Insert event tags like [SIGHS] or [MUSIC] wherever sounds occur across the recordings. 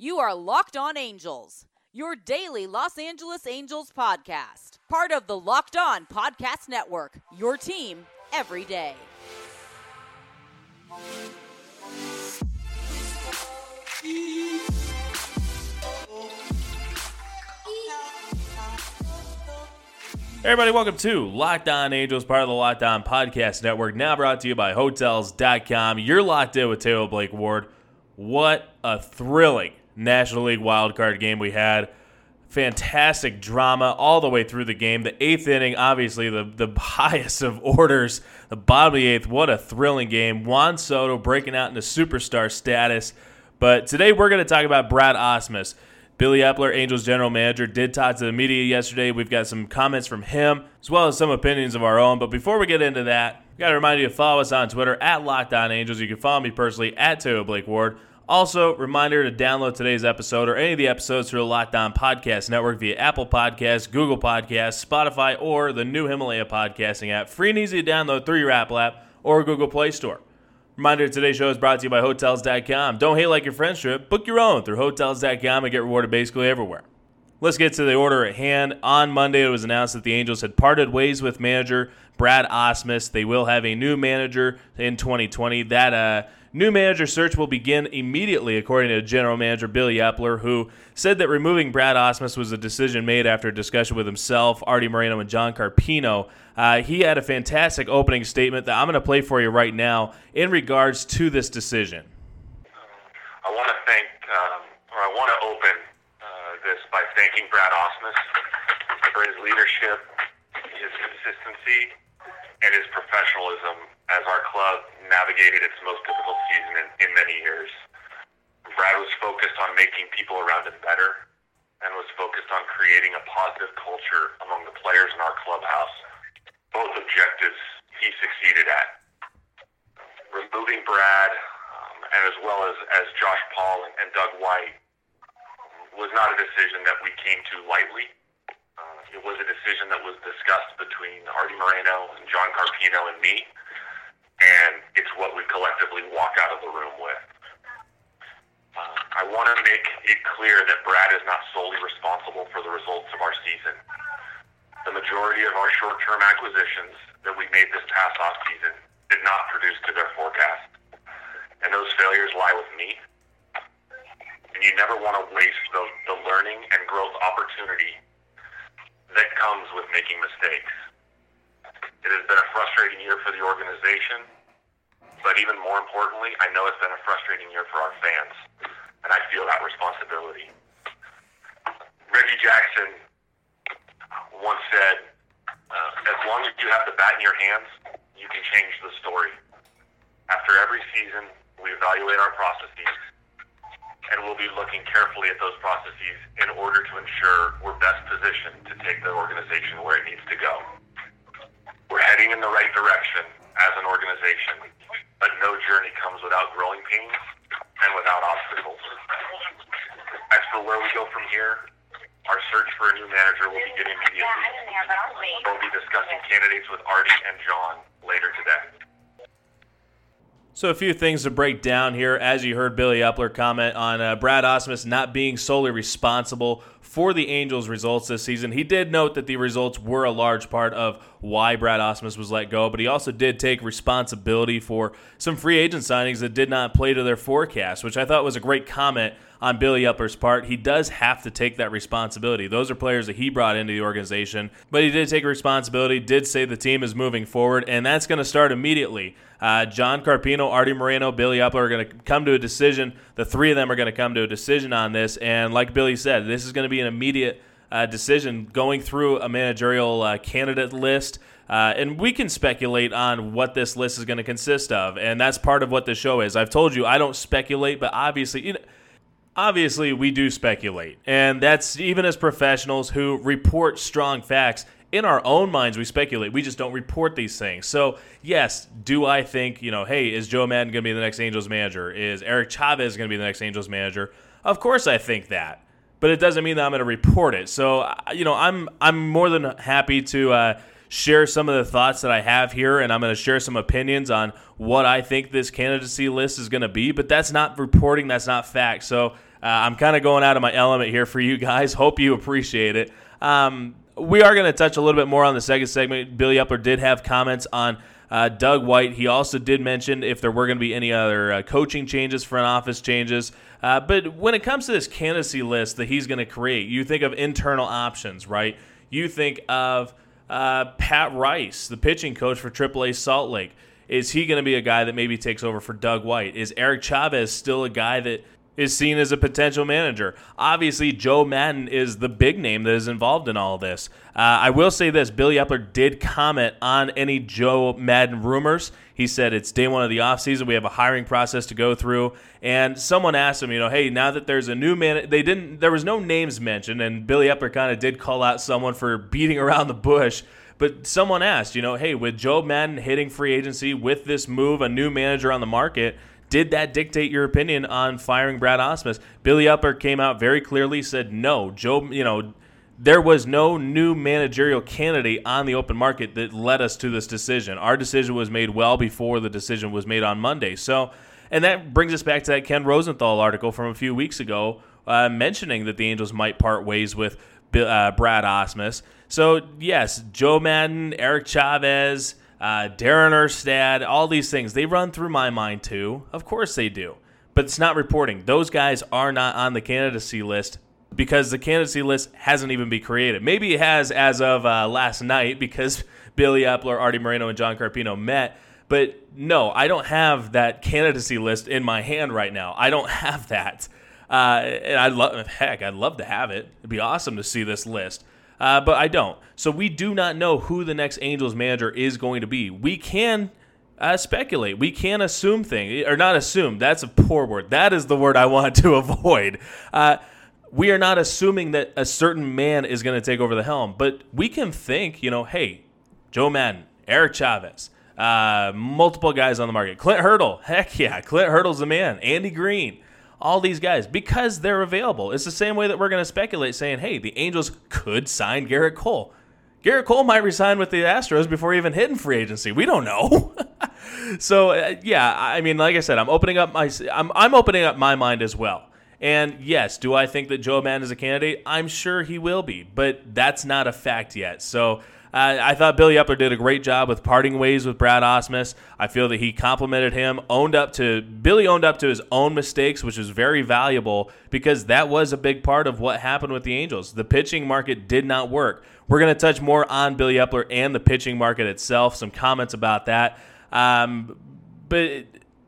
You are Locked On Angels, your daily Los Angeles Angels podcast. Part of the Locked On Podcast Network, your team every day. Everybody, welcome to Locked On Angels, part of the Locked On Podcast Network, now brought to you by Hotels.com. You're locked in with Taylor Blake Ward. What a thrilling National League wildcard game we had. Fantastic drama all the way through the game. The eighth inning, obviously the, the [LAUGHS] highest of orders. The bottom of the eighth, what a thrilling game. Juan Soto breaking out into superstar status. But today we're going to talk about Brad Ausmus. Billy Eppler, Angels general manager, did talk to the media yesterday. We've got some comments from him, as well as some opinions of our own. But before we get into that, we got to remind you to follow us on Twitter at Locked On Angels. You can follow me personally at Taylor Blake Ward. Also, reminder to download today's episode or any of the episodes through the Locked On Podcast Network via Apple Podcasts, Google Podcasts, Spotify, or the new Himalaya podcasting app. Free and easy to download through your Apple app or Google Play Store. Reminder today's show is brought to you by Hotels.com. Don't hate like your friend's trip, book your own through Hotels.com and get rewarded basically everywhere. Let's get to the order at hand. On Monday, it was announced that the Angels had parted ways with manager Brad Ausmus. They will have a new manager in 2020. That uh, New manager search will begin immediately, according to general manager Billy Eppler, who said that removing Brad Ausmus was a decision made after a discussion with himself, Artie Moreno, and John Carpino. Uh, he had a fantastic opening statement that I'm going to play for you right now in regards to this decision. I want to thank, um, or I want to open this by thanking Brad Ausmus for his leadership, his consistency, and his professionalism as our club navigated its most difficult season in, in many years. Brad was focused on making people around him better and was focused on creating a positive culture among the players in our clubhouse. Both objectives he succeeded at. Removing Brad, um, and as well as, as Josh Paul and, and Doug White, was not a decision that we came to lightly. Uh, it was a decision that was discussed between Artie Moreno and John Carpino and me and it's what we collectively walk out of the room with. Uh, I want to make it clear that Brad is not solely responsible for the results of our season. The majority of our short-term acquisitions that we made this past off-season did not produce to their forecast, and those failures lie with me. And you never want to waste the, the learning and growth opportunity that comes with making mistakes. It has been a frustrating year for the organization, but even more importantly, I know it's been a frustrating year for our fans, and I feel that responsibility. Reggie Jackson once said, uh, as long as you have the bat in your hands, you can change the story. After every season, we evaluate our processes, and we'll be looking carefully at those processes in order to ensure we're best positioned to take the organization where it needs to go. We're heading in the right direction as an organization, but no journey comes without growing pains and without obstacles. As for where we go from here, our search for a new manager will begin immediately. We'll be discussing candidates with Artie and John later today. So, a few things to break down here. As you heard Billy Eppler comment on uh, Brad Ausmus not being solely responsible for the Angels' results this season, he did note that the results were a large part of why Brad Ausmus was let go, but he also did take responsibility for some free agent signings that did not play to their forecast, which I thought was a great comment on Billy Eppler's part. He does have to take that responsibility. Those are players that he brought into the organization, but he did take responsibility, did say the team is moving forward, and that's going to start immediately. Uh, John Carpino, Artie Moreno, Billy Eppler are going to come to a decision. The three of them are going to come to a decision on this, and like Billy said, this is going to be an immediate uh, decision going through a managerial uh, candidate list. Uh, and we can speculate on what this list is going to consist of, and that's part of what the show is. I've told you I don't speculate, but obviously, you know, obviously we do speculate. And that's even as professionals who report strong facts. In our own minds, we speculate. We just don't report these things. So, yes, do I think, you know, hey, is Joe Maddon going to be the next Angels manager? Is Eric Chavez going to be the next Angels manager? Of course I think that. But it doesn't mean that I'm going to report it. So, you know, I'm I'm more than happy to uh, share some of the thoughts that I have here, and I'm going to share some opinions on what I think this candidacy list is going to be. But that's not reporting, that's not fact. So Uh, I'm kind of going out of my element here for you guys. Hope you appreciate it. Um, we are going to touch a little bit more on the second segment. Billy Eppler did have comments on uh, Doug White. He also did mention if there were going to be any other uh, coaching changes, front office changes. Uh, but when it comes to this candidacy list that he's going to create, you think of internal options, right? You think of uh, Pat Rice, the pitching coach for AAA Salt Lake. Is he going to be a guy that maybe takes over for Doug White? Is Eric Chavez still a guy that is seen as a potential manager. Obviously, Joe Maddon is the big name that is involved in all this. Uh, I will say this Billy Eppler did comment on any Joe Maddon rumors. He said it's day one of the offseason. We have a hiring process to go through. And someone asked him, you know, hey, now that there's a new man, they didn't, there was no names mentioned. And Billy Eppler kind of did call out someone for beating around the bush. But someone asked, you know, hey, with Joe Maddon hitting free agency, with this move, a new manager on the market, did that dictate your opinion on firing Brad Ausmus? Billy Eppler came out very clearly, said no. Joe, you know, there was no new managerial candidate on the open market that led us to this decision. Our decision was made well before the decision was made on Monday. So, and that brings us back to that Ken Rosenthal article from a few weeks ago, uh, mentioning that the Angels might part ways with uh, Brad Ausmus. So, yes, Joe Maddon, Eric Chavez, uh, Darren Erstad, all these things, they run through my mind too. Of course they do. But it's not reporting. Those guys are not on the candidacy list because the candidacy list hasn't even been created. Maybe it has as of uh, last night because [LAUGHS] Billy Eppler, Artie Moreno, and John Carpino met. But no, I don't have that candidacy list in my hand right now. I don't have that. Uh, and I'd love, heck, I'd love to have it. It'd be awesome to see this list uh, but I don't. So we do not know who the next Angels manager is going to be. We can uh, speculate. We can assume things, or not assume. That's a poor word. That is the word I want to [LAUGHS] avoid. Uh, we are not assuming that a certain man is going to take over the helm, but we can think, you know, hey, Joe Maddon, Eric Chavez, uh, multiple guys on the market. Clint Hurdle, [LAUGHS] heck yeah, Clint Hurdle's the man. Andy Green, all these guys because they're available. It's the same way that we're going to speculate saying, hey, the Angels could sign Gerrit Cole. Gerrit Cole might resign with the Astros before even hitting free agency. We don't know. [LAUGHS] so uh, yeah, I mean, like I said, I'm opening up my I'm, I'm opening up my mind as well. And yes, do I think that Joe Maddon is a candidate? I'm sure he will be, but that's not a fact yet. So uh, I thought Billy Eppler did a great job with parting ways with Brad Ausmus. I feel that he complimented him, owned up to Billy owned up to his own mistakes, which was very valuable because that was a big part of what happened with the Angels. The pitching market did not work. We're going to touch more on Billy Eppler and the pitching market itself. Some comments about that, um, but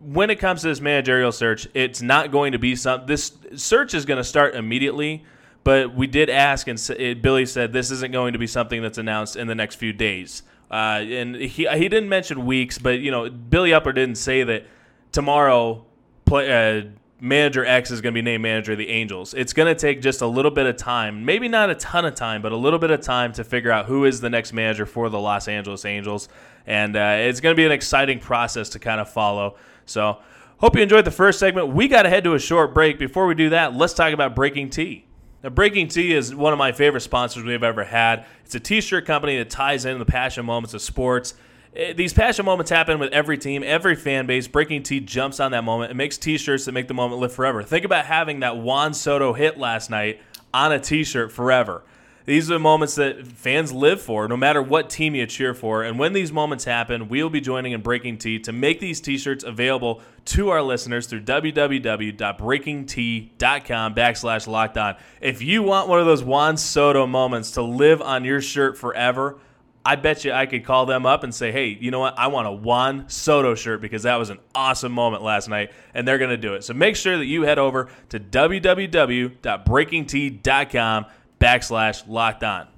when it comes to this managerial search, it's not going to be some. This search is going to start immediately. But we did ask, and Billy said this isn't going to be something that's announced in the next few days. Uh, and he he didn't mention weeks, but you know Billy Eppler didn't say that tomorrow play, uh, manager X is going to be named manager of the Angels. It's going to take just a little bit of time, maybe not a ton of time, but a little bit of time to figure out who is the next manager for the Los Angeles Angels, and uh, it's going to be an exciting process to kind of follow. So. Hope you enjoyed the first segment. We got to head to a short break. Before we do that, let's talk about BreakingT. Now, BreakingT is one of my favorite sponsors we've ever had. It's a t-shirt company that ties in the passion moments of sports. Eh, these passion moments happen with every team, every fan base. BreakingT jumps on that moment. It makes t-shirts that make the moment live forever. Think about having that Juan Soto hit last night on a t-shirt forever. These are the moments that fans live for, no matter what team you cheer for. And when these moments happen, we'll be joining in BreakingT to make these t shirts available to our listeners through www.breakingt.com backslash locked on. If you want one of those Juan Soto moments to live on your shirt forever, I bet you I could call them up and say, hey, you know what? I want a Juan Soto shirt because that was an awesome moment last night, and they're going to do it. So make sure that you head over to www.breakingt.com backslash locked on.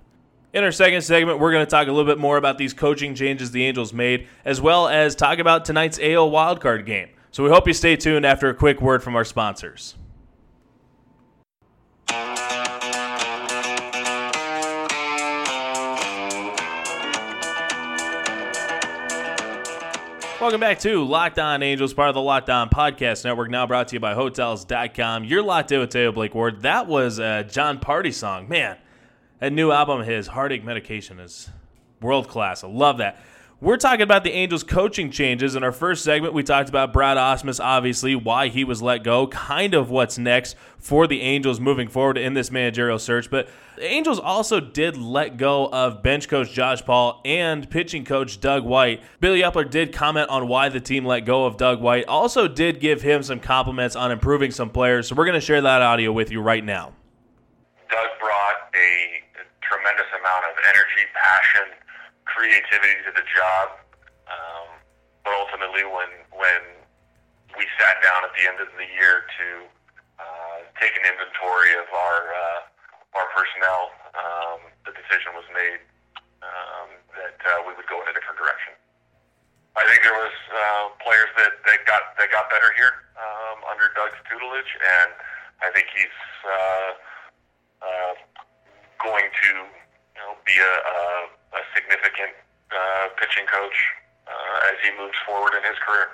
In our second segment, we're going to talk a little bit more about these coaching changes the Angels made, as well as talk about tonight's AL wildcard game. So we hope you stay tuned after a quick word from our sponsors. Welcome back to Locked On Angels, part of the Locked On Podcast Network, now brought to you by Hotels.com. You're locked in with Teo Blake Ward. That was a Jon Pardi song. Man, a new album, his Heartache Medication, is world class. I love that. We're talking about the Angels coaching changes. In our first segment, we talked about Brad Ausmus, obviously, why he was let go, kind of what's next for the Angels moving forward in this managerial search. But the Angels also did let go of bench coach Josh Paul and pitching coach Doug White. Billy Eppler did comment on why the team let go of Doug White, also did give him some compliments on improving some players. So we're going to share that audio with you right now. Doug brought a tremendous amount of energy, passion, creativity to the job. Um, but ultimately, when when we sat down at the end of the year to uh, take an inventory of our uh, our personnel, um, the decision was made um, that uh, we would go in a different direction. I think there was uh, players that, that got that got better here um, under Doug's tutelage, and I think he's uh, going to you know, be a, a a significant uh, pitching coach uh, as he moves forward in his career.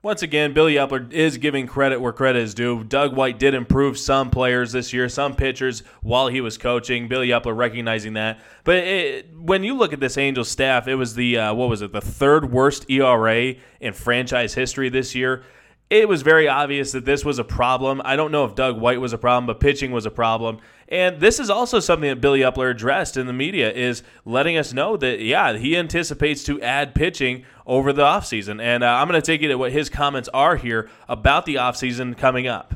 Once again, Billy Eppler is giving credit where credit is due. Doug White did improve some players this year, some pitchers while he was coaching. Billy Eppler recognizing that. But it, when you look at this Angels staff, it was the uh, what was it, the third worst ERA in franchise history this year it was very obvious that this was a problem. I don't know if Doug White was a problem, but pitching was a problem. And this is also something that Billy Eppler addressed in the media is letting us know that yeah, he anticipates to add pitching over the offseason. And uh, I'm going to take you to what his comments are here about the offseason coming up.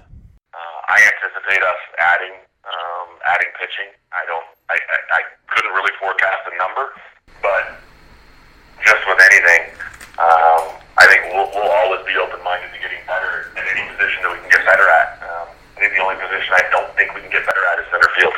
Uh, I anticipate us adding um, adding pitching. I don't. I, I, I couldn't really forecast a number, but just with anything, um, I think we'll, we'll always be open minded to getting better in any position that we can get better at. Um, I think the only position I don't think we can get better at is center field.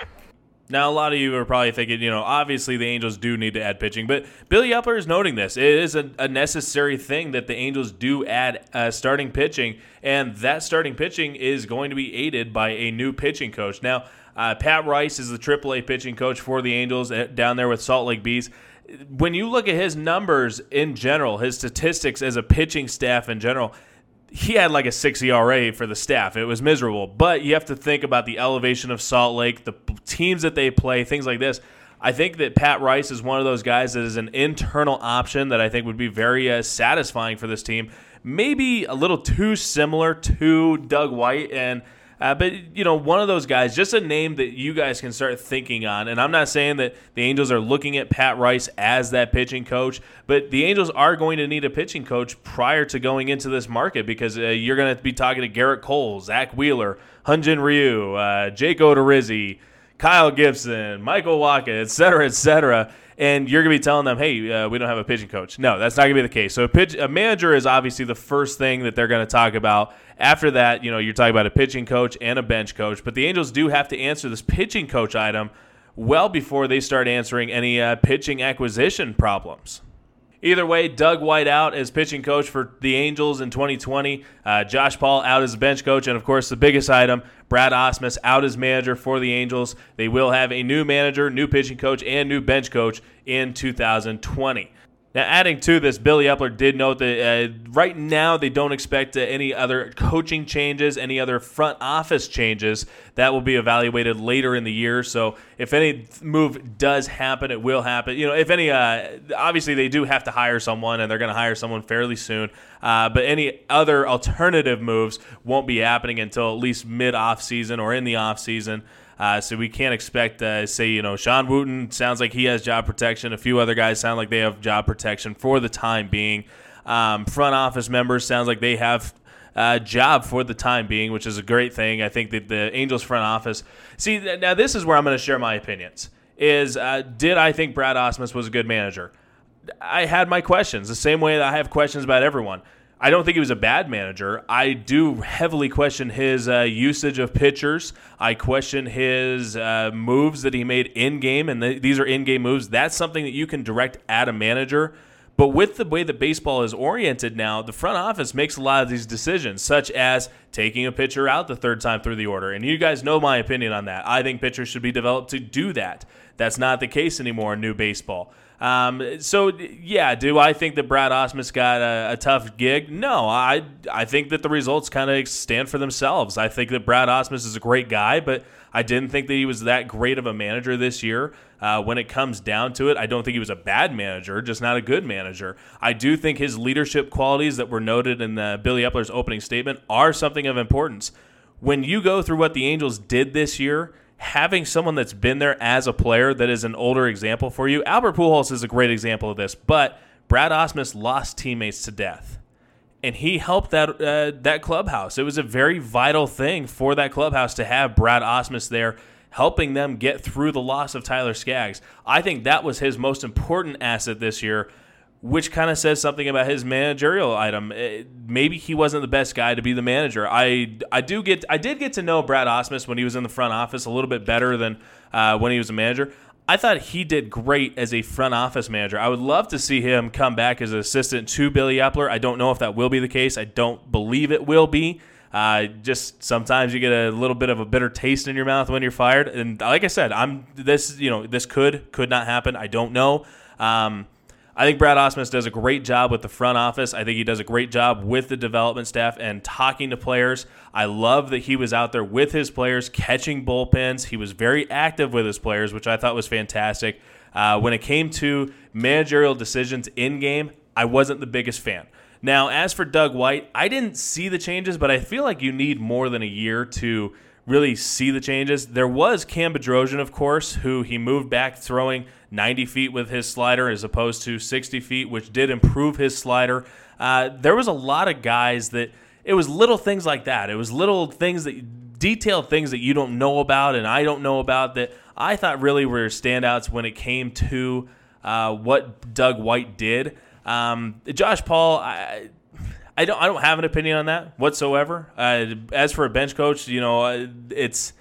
Now, a lot of you are probably thinking, you know, obviously the Angels do need to add pitching, but Billy Eppler is noting this. It is a, a necessary thing that the Angels do add uh, starting pitching, and that starting pitching is going to be aided by a new pitching coach. Now, uh, Pat Rice is the AAA pitching coach for the Angels uh, down there with Salt Lake Bees when you look at his numbers in general, his statistics as a pitching staff in general, he had like a six ERA for the staff. It was miserable. But you have to think about the elevation of Salt Lake, the teams that they play, things like this. I think that Pat Rice is one of those guys that is an internal option that I think would be very uh, satisfying for this team. Maybe a little too similar to Doug White and uh, but you know, one of those guys, just a name that you guys can start thinking on. And I'm not saying that the Angels are looking at Pat Rice as that pitching coach, but the Angels are going to need a pitching coach prior to going into this market because uh, you're going to be talking to Gerrit Cole, Zack Wheeler, Hyun-Jin Ryu, uh, Jake Odorizzi, Kyle Gibson, Michael Wacha, et cetera, et cetera and you're going to be telling them, hey, uh, we don't have a pitching coach. No, that's not going to be the case. So a, pitch, a manager is obviously the first thing that they're going to talk about. After that, you know, you're talking about a pitching coach and a bench coach. But the Angels do have to answer this pitching coach item well before they start answering any uh, pitching acquisition problems. Either way, Doug White out as pitching coach for the Angels in 2020. Uh, Josh Paul out as bench coach. And of course, the biggest item, Brad Ausmus out as manager for the Angels. They will have a new manager, new pitching coach, and new bench coach in 2020. Now, adding to this, Billy Eppler did note that uh, right now they don't expect uh, any other coaching changes, any other front office changes. That will be evaluated later in the year. So, if any move does happen, it will happen. You know, if any, uh, obviously they do have to hire someone, and they're going to hire someone fairly soon. Uh, but any other alternative moves won't be happening until at least mid off season or in the off season. Uh, so we can't expect, uh, say, you know, Sean Wooten sounds like he has job protection. A few other guys sound like they have job protection for the time being. Um, front office members sounds like they have a uh, job for the time being, which is a great thing. I think that the Angels front office. See, now this is where I'm going to share my opinions. Is uh, did I think Brad Ausmus was a good manager? I had my questions, the same way that I have questions about everyone. I don't think he was a bad manager. I do heavily question his uh, usage of pitchers. I question his uh, moves that he made in game, and th- these are in game moves. That's something that you can direct at a manager. But with the way that baseball is oriented now, the front office makes a lot of these decisions, such as taking a pitcher out the third time through the order. And you guys know my opinion on that. I think pitchers should be developed to do that. That's not the case anymore in new baseball. Um, so yeah, do I think that Brad Ausmus got a, a tough gig? No, I I think that the results kind of stand for themselves. I think that Brad Ausmus is a great guy, but I didn't think that he was that great of a manager this year. Uh, when it comes down to it, I don't think he was a bad manager, just not a good manager. I do think his leadership qualities that were noted in Billy Eppler's opening statement are something of importance. When you go through what the Angels did this year, having someone that's been there as a player that is an older example for you. Albert Pujols is a great example of this, but Brad Ausmus lost teammates to death, and he helped that uh, that clubhouse. It was a very vital thing for that clubhouse to have Brad Ausmus there. Helping them get through the loss of Tyler Skaggs. I think that was his most important asset this year which kind of says something about his managerial item. It, eh, maybe he wasn't the best guy to be the manager. I I do get I did get to know Brad Ausmus when he was in the front office a little bit better than uh, when he was a manager. I thought he did great as a front office manager. I would love to see him come back as an assistant to Billy Eppler. I don't know if that will be the case. I don't believe it will be. Uh, just sometimes you get a little bit of a bitter taste in your mouth when you're fired. And like I said, I'm this. You know, this could could not happen. I don't know. Um, I think Brad Ausmus does a great job with the front office. I think he does a great job with the development staff and talking to players. I love that he was out there with his players, catching bullpens. He was very active with his players, which I thought was fantastic. Uh, when it came to managerial decisions in game, I wasn't the biggest fan. Now, as for Doug White, I didn't see the changes, but I feel like you need more than a year to really see the changes. There was Cam Bedrosian, of course, who he moved back throwing 90 feet with his slider as opposed to 60 feet, which did improve his slider. Uh, there was a lot of guys that it was little things like that. It was little things that detailed things that you don't know about and I don't know about that I thought really were standouts when it came to uh, what Doug White did. Um, Josh Paul, I, I don't I don't have an opinion on that whatsoever. Uh, as for a bench coach, you know, uh, it's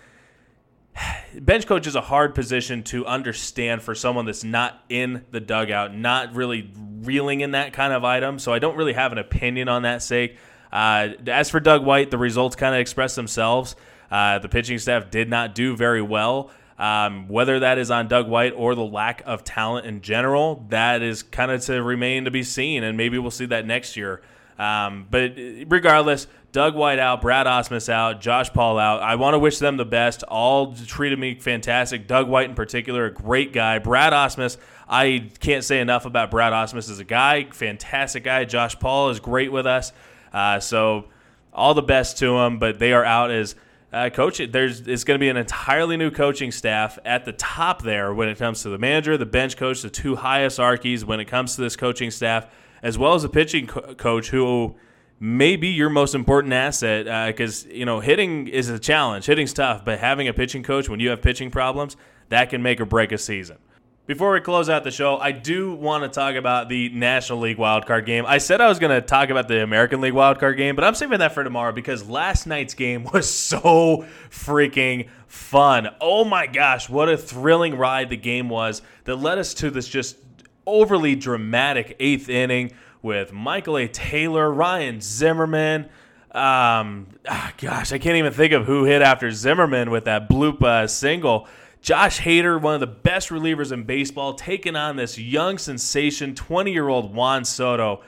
[SIGHS] bench coach is a hard position to understand for someone that's not in the dugout, not really reeling in that kind of item. So I don't really have an opinion on that sake. Uh, as for Doug White, the results kind of express themselves. Uh, the pitching staff did not do very well. Um, whether that is on Doug White or the lack of talent in general, that is kind of to remain to be seen, and maybe we'll see that next year. Um, but regardless, Doug White out, Brad Ausmus out, Josh Paul out. I want to wish them the best. All treated me fantastic. Doug White in particular, a great guy. Brad Ausmus, I can't say enough about Brad Ausmus as a guy. Fantastic guy. Josh Paul is great with us. Uh, so all the best to him. But they are out as uh, coach. There's it's going to be an entirely new coaching staff at the top there when it comes to the manager, the bench coach, the two highest archies when it comes to this coaching staff as well as a pitching co- coach who may be your most important asset because uh, you know hitting is a challenge. Hitting's tough, but having a pitching coach when you have pitching problems that can make or break a season. Before we close out the show, I do want to talk about the National League wildcard game. I said I was going to talk about the American League wildcard game, but I'm saving that for tomorrow because last night's game [LAUGHS] was so freaking fun. Oh my gosh, what a thrilling ride the game was that led us to this just overly dramatic eighth inning with Michael A. Taylor, Ryan Zimmerman. Um, ah, gosh, I can't even think of who hit after Zimmerman with that bloop uh, single. Josh Hader, one of the best relievers in baseball, taking on this young sensation, 20 year old Juan Soto.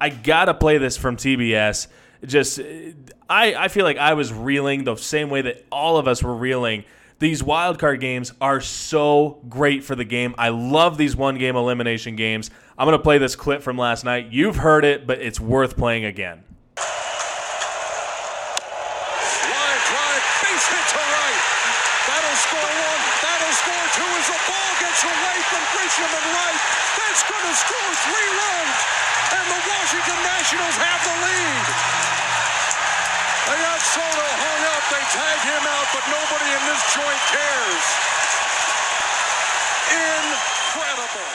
I gotta play this from TBS. Just, I, I feel like I was reeling the same way that all of us were reeling these wild card games are so great for the game. I love these one game elimination games. I'm going to play this clip from last night. You've heard it, but it's worth playing again. Score three runs. And the Washington Nationals have the lead. Got Soto hung up. They tag him out, but nobody in this joint cares. Incredible.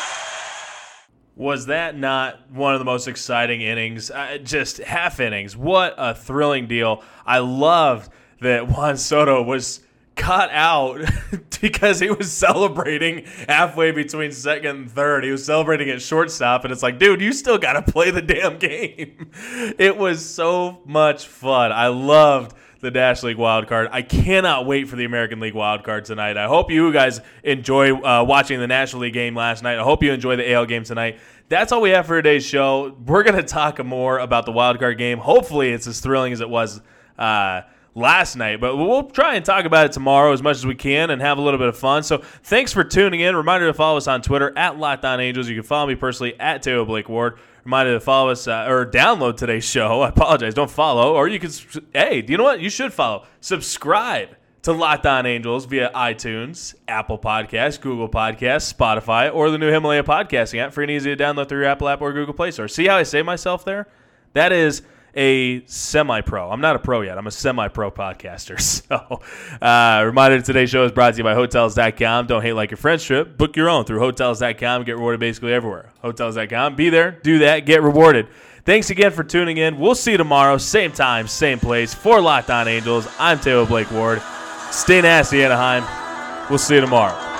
Was that not one of the most exciting innings? Uh, just half innings. What a thrilling deal. I loved that [LAUGHS] Juan Soto was cut out [LAUGHS] because he was celebrating halfway between second and third. He was celebrating at shortstop, and it's like, dude, you still got to play the damn game. [LAUGHS] It was so much fun. I loved the Dash League wild card. I cannot wait for the American League wild card tonight. I hope you guys enjoy uh, watching the National League game last night. I hope you enjoy the AL game tonight. That's all we have for today's show. We're going to talk more about the wild card game. Hopefully, it's as thrilling as it was. Uh, last night, but we'll try and talk about it tomorrow as much as we can and have a little bit of fun. So thanks for tuning in. Reminder to follow us on Twitter at Locked On Angels. You can follow me personally at Taylor Blake Ward. Reminder to follow us uh, or download today's show. [LAUGHS] I apologize. Don't follow, or you can. Hey, do you know what? You should follow. Subscribe to Locked On Angels via iTunes, Apple Podcasts, Google Podcasts, Spotify, or the new Himalaya podcasting app. Free and easy to download through your Apple app or Google Play Store. See how I say myself there? That is a semi pro. I'm not a pro yet. I'm a semi pro podcaster. [LAUGHS] So, uh, reminder today's show is brought to you by Hotels.com. Don't hate like your friends trip. Book your own through Hotels.com. Get rewarded basically everywhere. Hotels.com. Be there, do that, get rewarded. Thanks again for tuning in. We'll see you tomorrow, same time, same place. For Locked On Angels, I'm Taylor Blake Ward. Stay nasty, Anaheim. We'll see you tomorrow.